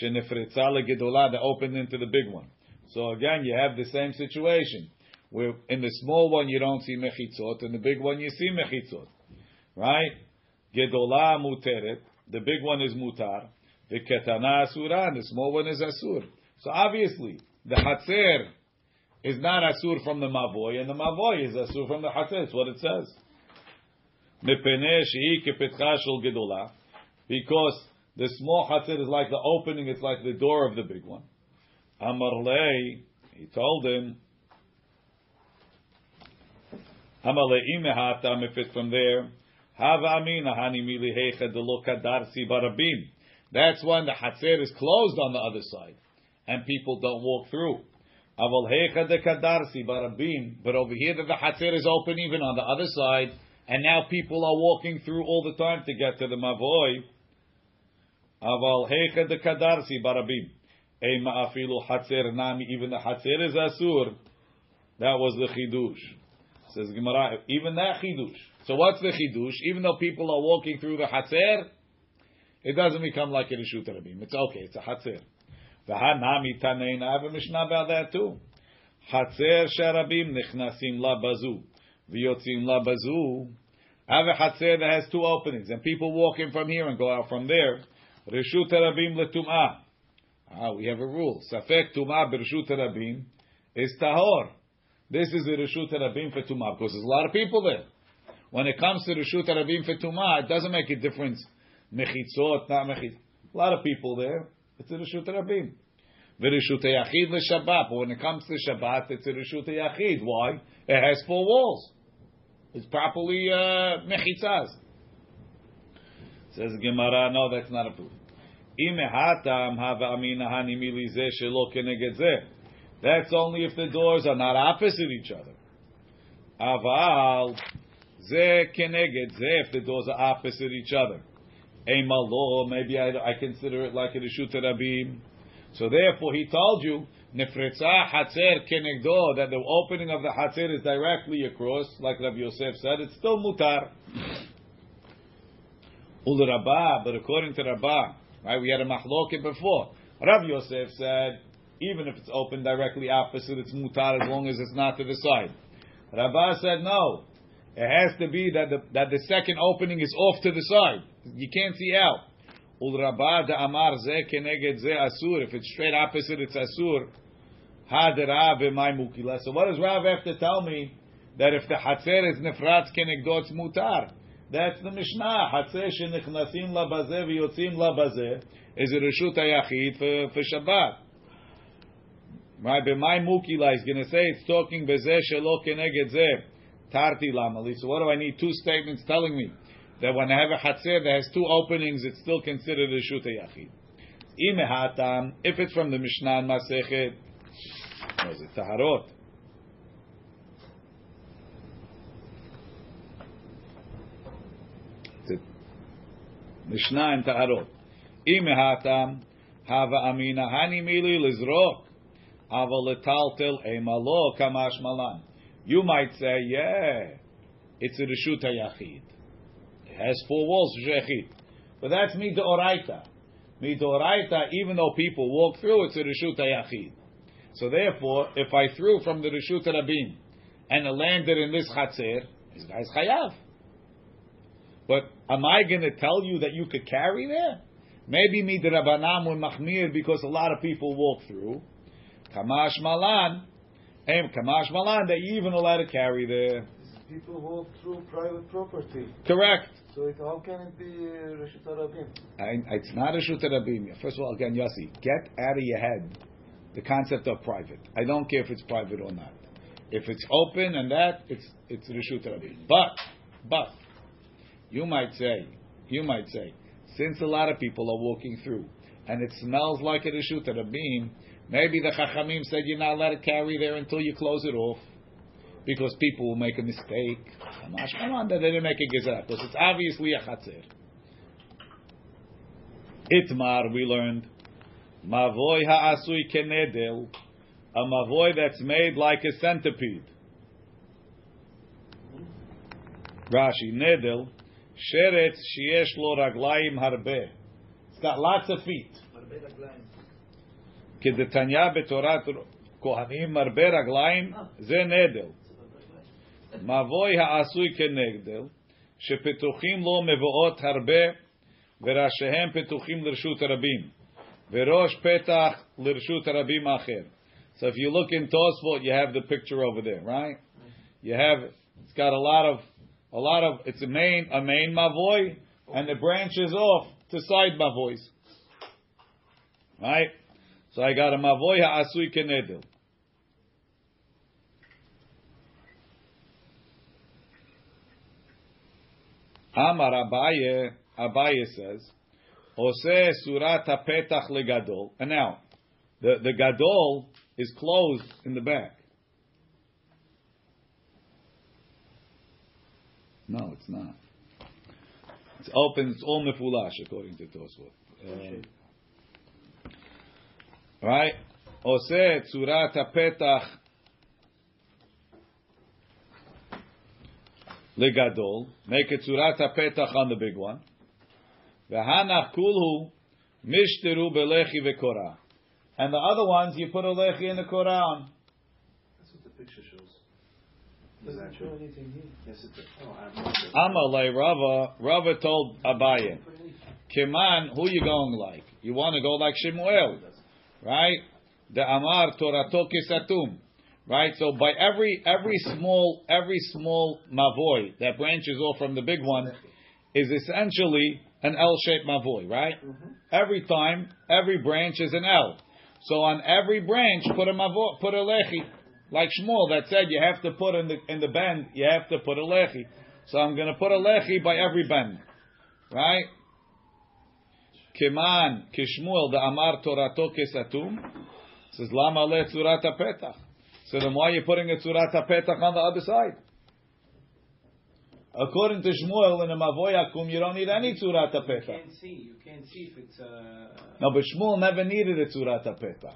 [SPEAKER 1] Shenifritza legedola, that opened into the big one. So again, you have the same situation. Where in the small one you don't see mechitzot, in the big one you see mechitzot. Right? Gedola muteret, the big one is mutar. The ketana asura, and the small one is asur. So obviously, the hatzer is not asur from the mavoy, and the mavoy is asur from the hatzer. That's what it says. Because the small hatzer is like the opening, it's like the door of the big one. Amarlei, he told him, Amalei imehatam, if it's from there, Hava amina hani mili hecha kadarsi barabim. That's when the hatzer is closed on the other side, and people don't walk through. Aval hecha de barabim. But over here, the hatzer is open even on the other side, and now people are walking through all the time to get to the mavoy. Aval hecha de barabim. Ema afilu hatzer nami. Even the hatzer is asur. That was the chidush. Says Gemara. Even that chidush. So what's the chidush? Even though people are walking through the hatzer, it doesn't become like a reshut rabim. It's okay. It's a hatzer. V'hanami tanein. I have a mishnah about that too. Hatzer sharabim nichnasim la bazu v'yotzim la bazu. I have a hatzer that has two openings, and people walk in from here and go out from there. Reshut rabim letumah. Ah, we have a rule. Safek tumah b'reshut rabim is tahor. This is a reshut rabim for tumah because there's a lot of people there. When it comes to Rishut Arabim for Tumah, it doesn't make a difference. Mechitzot, not mechit. A lot of people there. It's a Rishut Arabim. V'Rishut Yachid l'Shabbat. But when it comes to Shabbat, it's a Rishut Yachid. Why? It has four walls. It's properly uh, mechitzaz. Says Gemara, no, that's not a proof. That's only if the doors are not opposite each other. Aval Ze keneged ze if the doors are opposite each other. A malo, maybe I, I consider it like a reshut rabim. So therefore, he told you nefretza hatzer kenegdo that the opening of the hatzer is directly across, like Rabbi Yosef said. It's still mutar. Ul Rabbah, but according to Rabbah, right, we had a machloket before. Rabbi Yosef said even if it's open directly opposite, it's mutar as long as it's not to the side. Rabbah said no. It has to be that the, that the second opening is off to the side. You can't see out. Ul Amar keneged asur. If it's straight opposite, it's asur. Hadera b'may mukila. So what does Rav have to tell me? That if the hatzer is nefratz kenegdo, it's mutar. That's the Mishnah. Hatzer shenichnasim labazeh v'yotzim labazeh is a reshut hayachid for, for Shabbat. Right? B'may mukila is going to say it's talking bezeh shelo keneged zeh. Tarti lamali. So what do I need? Two statements telling me that when I have a hatzer that has two openings, it's still considered a shuta yachid. Imehatam, if it's from the Mishnah and Masechet, is it? Taharot. Mishnah and Taharot. Imehatam, hava amina hani mili lizrok, aval letaltel emalo kamash malan. You might say, yeah, it's a Rishut HaYachid. It has four walls, Rishut But that's Midoraita. Midoraita, even though people walk through, it's a Rishut HaYachid. So therefore, if I threw from the Rishut Rabim and it landed in this Chatzir, this guy's Chayav. But am I going to tell you that you could carry there? Maybe Midrabanam or Machmir because a lot of people walk through. Kamash Malan, Aim Kamash Malan they even allowed to carry there.
[SPEAKER 3] People walk through private property.
[SPEAKER 1] Correct.
[SPEAKER 3] So it, how can it be Reshut Rabim?
[SPEAKER 1] It's not a Shut Rabim. First of all, again, Yossi, get out of your head the concept of private. I don't care if it's private or not. If it's open and that, it's it's Reshut Rabim. But, but, you might say, you might say, since a lot of people are walking through, and it smells like a Reshut Rabim, Maybe the Chachamim said you're not allowed to carry there until you close it off. Because people will make a mistake. Come on, they didn't make a gezerah. Because it's obviously a chatzir. Itmar, we learned. Mavoy ha'asui kenedel. A mavoy that's made like a centipede. Rashi, nedel. Sheretz sheyesh lo raglaim harbe. It's got lots of feet. כדתניא בתורת כהנים מרבה רגליים, זה נדל. מבוי העשוי כנגדל, שפתוחים לו מבואות הרבה, ורשיהם פתוחים לרשות הרבים, וראש פתח לרשות הרבים אחר. So if you look in Tosfot, you have the picture over there, right? You have it's got a lot of a lot of it's a main a main mavoy and the branches off to side mavoys. Right? So I got a mavoy ha'asui kenedil. Amar Abaye, Abaye says, Ose surat petach legadol. And now, the, the gadol is closed in the back. No, it's not. It's open. It's all mefulash according to Tosfot. Right? Ose tzurat petach legadol. Make a tzurat petach on the big one. V'hanach kulhu mishtiru belechi v'korah. And the other ones you put a lechi in the korah on.
[SPEAKER 2] That's what the picture shows.
[SPEAKER 3] Doesn't show anything here.
[SPEAKER 2] Yes, it does. Oh, I'm
[SPEAKER 1] Amalei Rava, Rava told Abaye, Kiman, who you going like? You want to go like Shemuel, right? The Amar Torato Kisatum, right? So by every every small every small mavoy that branches off from the big one is essentially an L-shaped mavoy, right? Mm-hmm. Every time, every branch is an L. So on every branch, put a mavo, put a lechi, like Shmuel that said you have to put in the in the bend, you have to put a lechi. So I'm going to put a lechi by every bend, right? Kishmuel the amar torato kesatum says lama le tzurat petach. So then why are you putting a tzurat petach on the other side? According to Shmuel in the Mavoyakum, you don't need any tzurat
[SPEAKER 4] You can't see. You can't see if it's uh.
[SPEAKER 1] No, but Shmuel never needed a tzurat petach.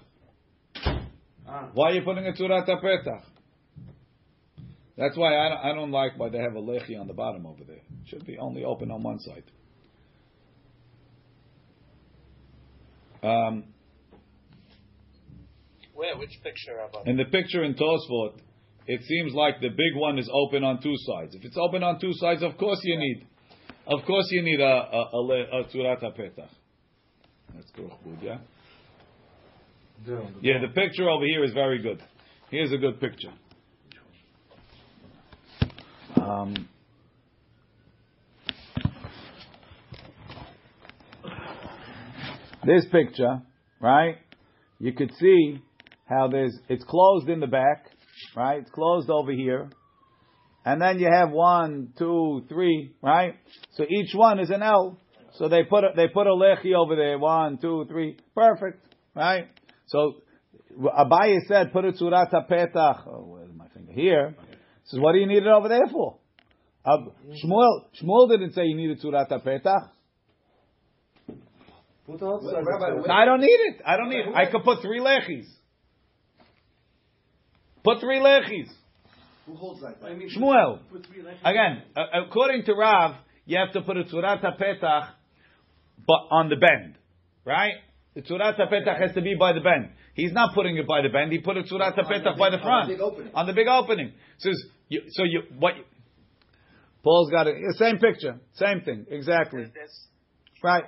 [SPEAKER 4] Ah.
[SPEAKER 1] Why are you putting a tzurat petach? That's why I don't, I don't like why they have a lechi on the bottom over there. It should be only open on one side. Um,
[SPEAKER 5] Where? Which picture,
[SPEAKER 1] in the picture in Tosfot, it seems like the big one is open on two sides. If it's open on two sides, of course you need, of course you need a a, a, tzurat petach. That's good, yeah.
[SPEAKER 3] The
[SPEAKER 1] Yeah, the picture over here is very good. Here's a good picture. Um, this picture, right? You could see how there's it's closed in the back, right? It's closed over here. And then you have one, two, three, right? So each one is an L. So they put a, they put a lechi over there. One, two, three. Perfect, right? So Abaye said, put a tzurat petach. Oh, where's my finger? Here. Says, what do you need it over there for? Uh, Shmuel, Shmuel didn't say you needed tzurat petach.
[SPEAKER 3] Put outside.
[SPEAKER 2] Rabbi,
[SPEAKER 1] No, I don't need it. I don't need it. I could put three lechis. Put three lechis.
[SPEAKER 2] Who holds like
[SPEAKER 4] I
[SPEAKER 2] that?
[SPEAKER 4] mean,
[SPEAKER 1] Shmuel.
[SPEAKER 4] Put three left.
[SPEAKER 1] Again, uh, according to Rav, you have to put a tzurat petach, but on the bend, right? The tzurat petach has to be by the bend. He's not putting it by the bend. He put a tzurat
[SPEAKER 2] On the
[SPEAKER 1] petach by the
[SPEAKER 2] on the
[SPEAKER 1] front,
[SPEAKER 2] big opening.
[SPEAKER 1] on the big opening. Says you, so. You what? Paul's got it. Same picture, same thing, exactly. Right.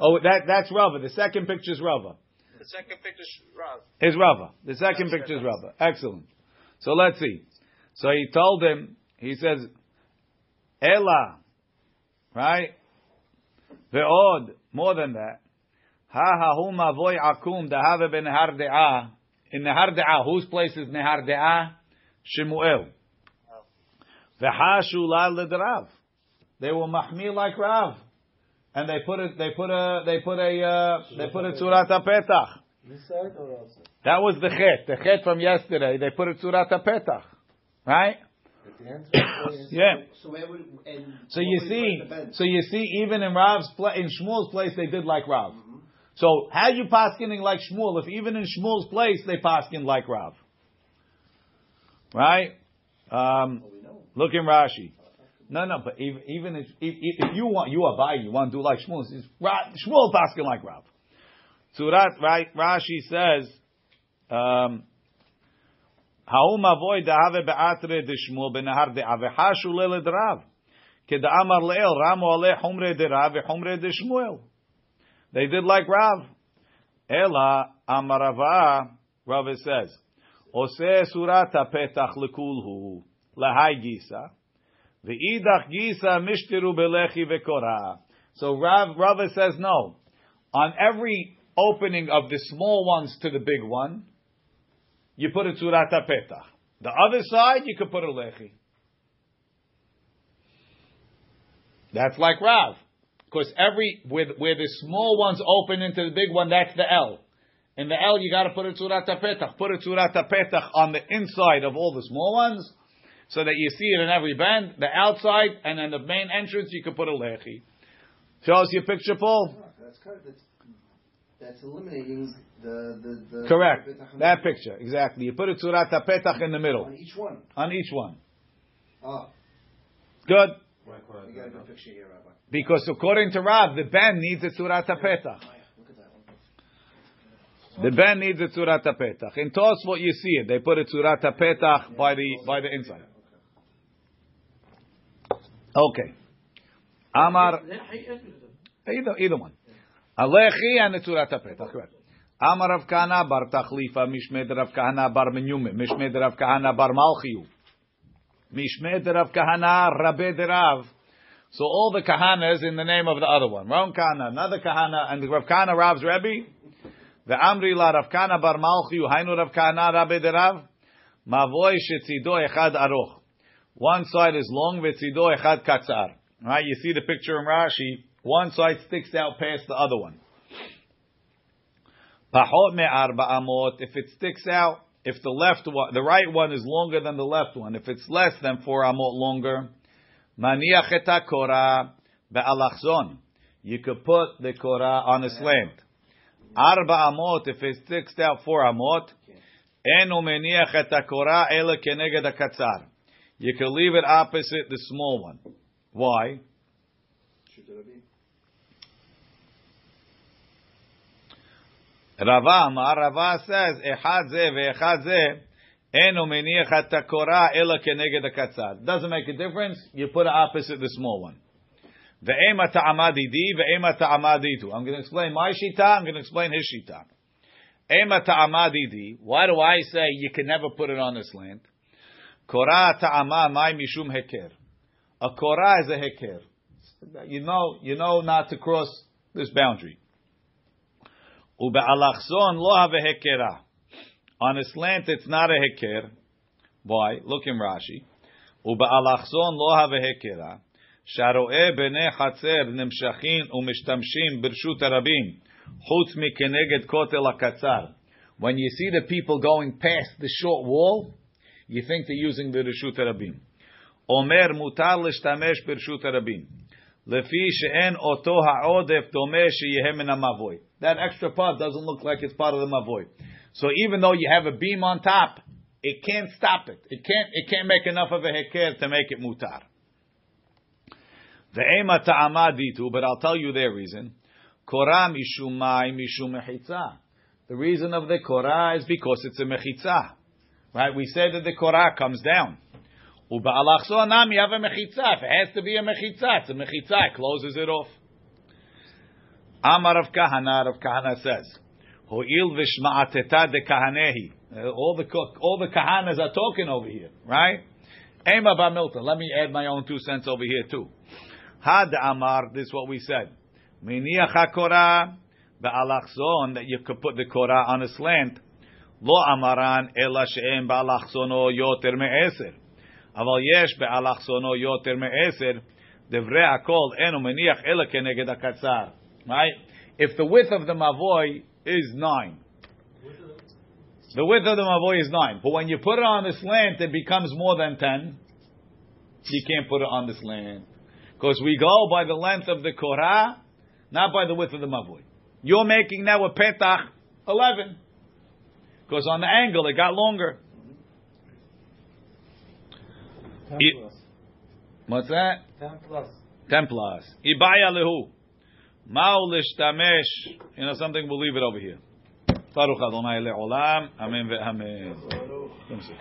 [SPEAKER 1] Oh, that that's Rava. The second picture is Rava.
[SPEAKER 5] the second picture, is Rav.
[SPEAKER 1] Is Rava. The second
[SPEAKER 5] That's
[SPEAKER 1] picture is. Rava. Excellent. So let's see. So he told him, he says, Ella, right? The odd more than that. Ha ha hu mavoy akum dahave ben Nehardea. In Nehardea, whose place is Nehardea? Shemuel. Ve'ha shulal ledrav. They were mahmir like Rav. And they put it, they put a, they put a, uh, they put a tzurat petach.
[SPEAKER 3] This side or outside?
[SPEAKER 1] That was the chet, the chet from yesterday. They put a tzurat petach, right?
[SPEAKER 3] At the entrance?
[SPEAKER 1] Yeah.
[SPEAKER 2] So would
[SPEAKER 1] So you see,
[SPEAKER 2] put the bend?
[SPEAKER 1] so you see, even in Rav's pla- in Shmuel's place, they did like Rav. So how you paskening like Shmuel? If even in Shmuel's place they paskin like Rav, right? Um,
[SPEAKER 2] Well, we know.
[SPEAKER 1] look in Rashi. No, no, but even, if, you want, you are by, you want to do like Shmuel, it's Shmuel paskin like Rav. Surat, right? Rashi says, um, Haum avoy dahave be'atre de Shmuel benahar de'ah v'hashu leled Rav. Keda'amar le'el, Ramu ale humre de Rav, humre de Shmuel. They did like Rav. Ela amarava, Rav says, Ose surata petach lekulhu, lahai gisa, ve'idach gisa mishtiru belechi ve'kora. So Rav, Rav says no. On every opening of the small ones to the big one, you put a surata petach. The other side, you could put a lechi. That's like Rav. Because every, where, where the small ones open into the big one, that's the L. In the L, you gotta put a tzurat petach. Put a tzurat petach on the inside of all the small ones, so that you see it in every bend. The outside, and then the main entrance, you can put a lechi. Show us your picture, Paul?
[SPEAKER 2] That's kind of, that's, that's eliminating the, the, the
[SPEAKER 1] Correct.
[SPEAKER 2] the-
[SPEAKER 1] That picture, exactly. You put a tzurat petach in the middle.
[SPEAKER 2] On each one.
[SPEAKER 1] On each one.
[SPEAKER 2] Oh,
[SPEAKER 1] Good?
[SPEAKER 2] you got a here,
[SPEAKER 1] Because according to Rav, the ben needs a tzurat petach.
[SPEAKER 2] Oh, Look at that one.
[SPEAKER 1] The ben needs a tzurat petach. In Tos, what you see it, they put a tzurat petach by the by the inside. Okay. Amar either either one. Alechi and the tzurat petach. Correct. Amar Rav Kahana bar Tachlifa Mishmed Rav Kahana bar Menyume Mishmed Rav Kahana bar Malchiu Mishmed Rav Kahana Rabbe de Rav. So all the kahanas in the name of the other one. Ron Kahana, another kahana, and Rav Kahana Rav's Rebbe. The Amri la Rav Kahana bar Malchiu Hainu Rav Kahana Rabbe de Rav. Mavoy shetzido echad aroch. One side is long, vetzido echad katzar. Right? You see the picture in Rashi. One side sticks out past the other one. Pachot me'arba amot. If it sticks out, if the left one, the right one is longer than the left one, if it's less than four amot longer, maniach et hakora be'alachzon. You could put the korah on a slant. Arba amot, if it sticks out four amot, eno meniach et hakora ele keneged hakatzar. You can leave it opposite the small one. Why? Rava Amar, Rava says, Echad ze ve'echad ze, eno meniach et hakora ele keneged hakatzar. Doesn't make a difference. You put it opposite the small one. Ve'ema ta'amadi di, ve'ema ta'amadi tu. I'm going to explain my shita, I'm going to explain his shita. Ema ta'amadi di. Why do I say you can never put it on this land? Korah ta'ama mai mishum heker. A korah is a heker. You know, you know not to cross this boundary. Ube'alachzon lo have hekera. On a slant, it's not a heker. Why? Look in Rashi. Ube'alachzon lo have hekera. שהרואה בני חצר נמשכים ומשתמשים ברשות הרבים, חוץ מכנגד כותל הקצר. When you see the people going past the short wall, you think they're using the Rishut Rabim. Omer mutar l'shtamesh b'Rishut Rabim. Lefi she'en oto ha'odef domeh she'yehem min mavoi. That extra part doesn't look like it's part of the mavoi. So even though you have a beam on top, it can't stop it. It can't, it can't make enough of a heker to make it mutar. The ema ta'amaditu, but I'll tell you their reason. Korah mishumai mishum mechitza. The reason of the korah is because it's a mechitzah. Right? We said that the korah comes down. Uba'alachso anam, you have a mechitza. If it has to be a mechitza, it's a mechitza. It closes it off. Amar of Kahana, Rav Kahana says, Ho'il v'shma'ateta de kahanehi. Uh, All the all the kahanas are talking over here, right? Ema ba'milta. Let me add my own two cents over here too. Had Amar, this is what we said. Miniach hakora ba'alachzon, that you could put the korah on a slant. Lo amaran ela she'en ba'alachzono yoter me'eser. אבל יש באלכסונו יותר מעשר, דברי הכל אינו מניח אלא כנגד הקצר. Right? If the width of the mavoy is nine, the width of the mavoy is nine, but when you put it on the slant, it becomes more than ten. You can't put it on the slant because we go by the length of the korah, not by the width of the mavoy. You're making now a petach eleven because on the angle it got longer.
[SPEAKER 3] Ten
[SPEAKER 1] It-
[SPEAKER 3] plus.
[SPEAKER 1] What's that?
[SPEAKER 3] Ten plus.
[SPEAKER 1] Ten plus. Ibaya lehu. Ma'u lishtamesh. You know something? We'll leave it over here. Baruch Adonai le'olam. Amen ve'amen. Let me see.